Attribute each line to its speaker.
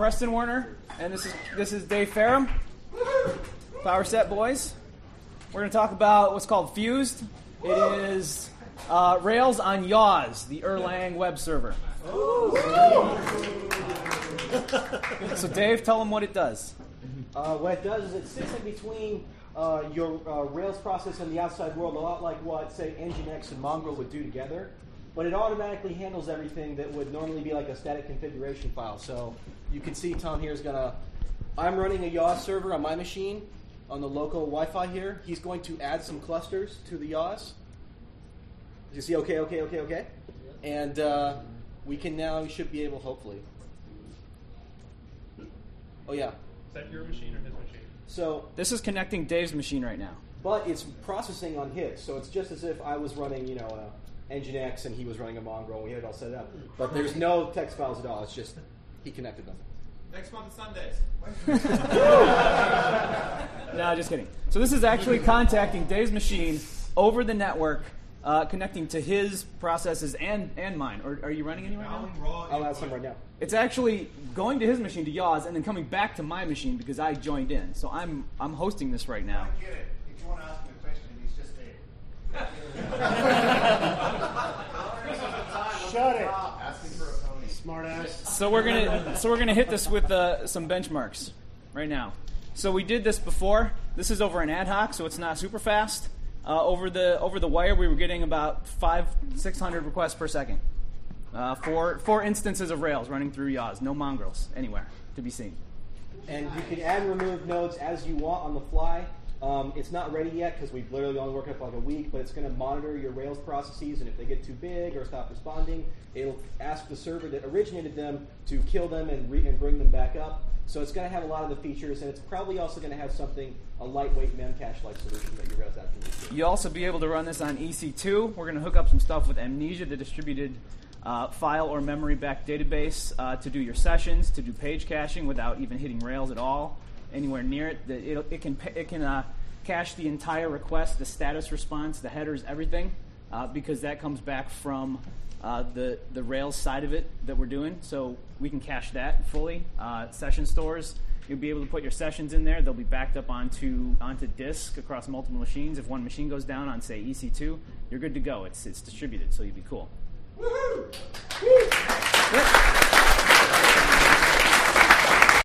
Speaker 1: Preston Werner, and this is this is Dave Fayram. Power Set Boys. We're going to talk about what's called Fuzed. It is uh, Rails on Yaws, the Erlang web server. so, Dave, tell them what it does.
Speaker 2: Uh, what it does is it sits in between uh, your uh, Rails process and the outside world, a lot like what, say, Nginx and Mongrel would do together. But it automatically handles everything that would normally be like a static configuration file. So you can see Tom here is going to. I'm running a Yaws server on my machine on the local Wi-Fi here. He's going to add some clusters to the Yaws. You see, okay, okay, okay, okay, and uh, we can now. We should be able, hopefully. Oh yeah.
Speaker 3: Is that your machine or his machine?
Speaker 2: So
Speaker 1: This is connecting Dave's machine right now.
Speaker 2: but it's processing on his, so it's just as if I was running, you know, a Nginx and he was running a Mongrel. and We had it all set up, but there's no text files at all. It's just he connected them.
Speaker 4: Next month Sundays.
Speaker 1: No, just kidding. So this is actually contacting Dave's machine over the network, uh, connecting to his processes and, and mine. Or are you running any right now?
Speaker 2: I'll add
Speaker 4: input.
Speaker 2: some right now.
Speaker 1: It's actually going to his machine to Yaws and then coming back to my machine because I joined in. So I'm I'm hosting this right now.
Speaker 4: I get it. If you want to ask him a question, he's just there.
Speaker 1: So we're gonna so we're gonna hit this with uh, some benchmarks right now. So we did this before. This is over an ad hoc, so it's not super fast. Uh, over the over the wire, we were getting about five six hundred requests per second. Uh, four four instances of Rails running through Yaws, no mongrels anywhere to be seen.
Speaker 2: And you can add and remove nodes as you want on the fly. Um, it's not ready yet because we've literally only worked up like a week, but it's going to monitor your Rails processes, and if they get too big or stop responding, it'll ask the server that originated them to kill them and, re- and bring them back up. So it's going to have a lot of the features, and it's probably also going to have something, a lightweight memcache-like solution that your Rails app can use.
Speaker 1: You'll also be able to run this on EC2. We're going to hook up some stuff with Mnesia, the distributed uh, file or memory backed database, uh, to do your sessions, to do page caching without even hitting Rails at all, anywhere near it. It, it can, it can uh, cache the entire request, the status response, the headers, everything, uh, because that comes back from uh, the, the Rails side of it that we're doing. So we can cache that fully. Uh, session stores, you'll be able to put your sessions in there. They'll be backed up onto onto disk across multiple machines. If one machine goes down on say EC2, you're good to go. It's it's distributed, so you'll be cool.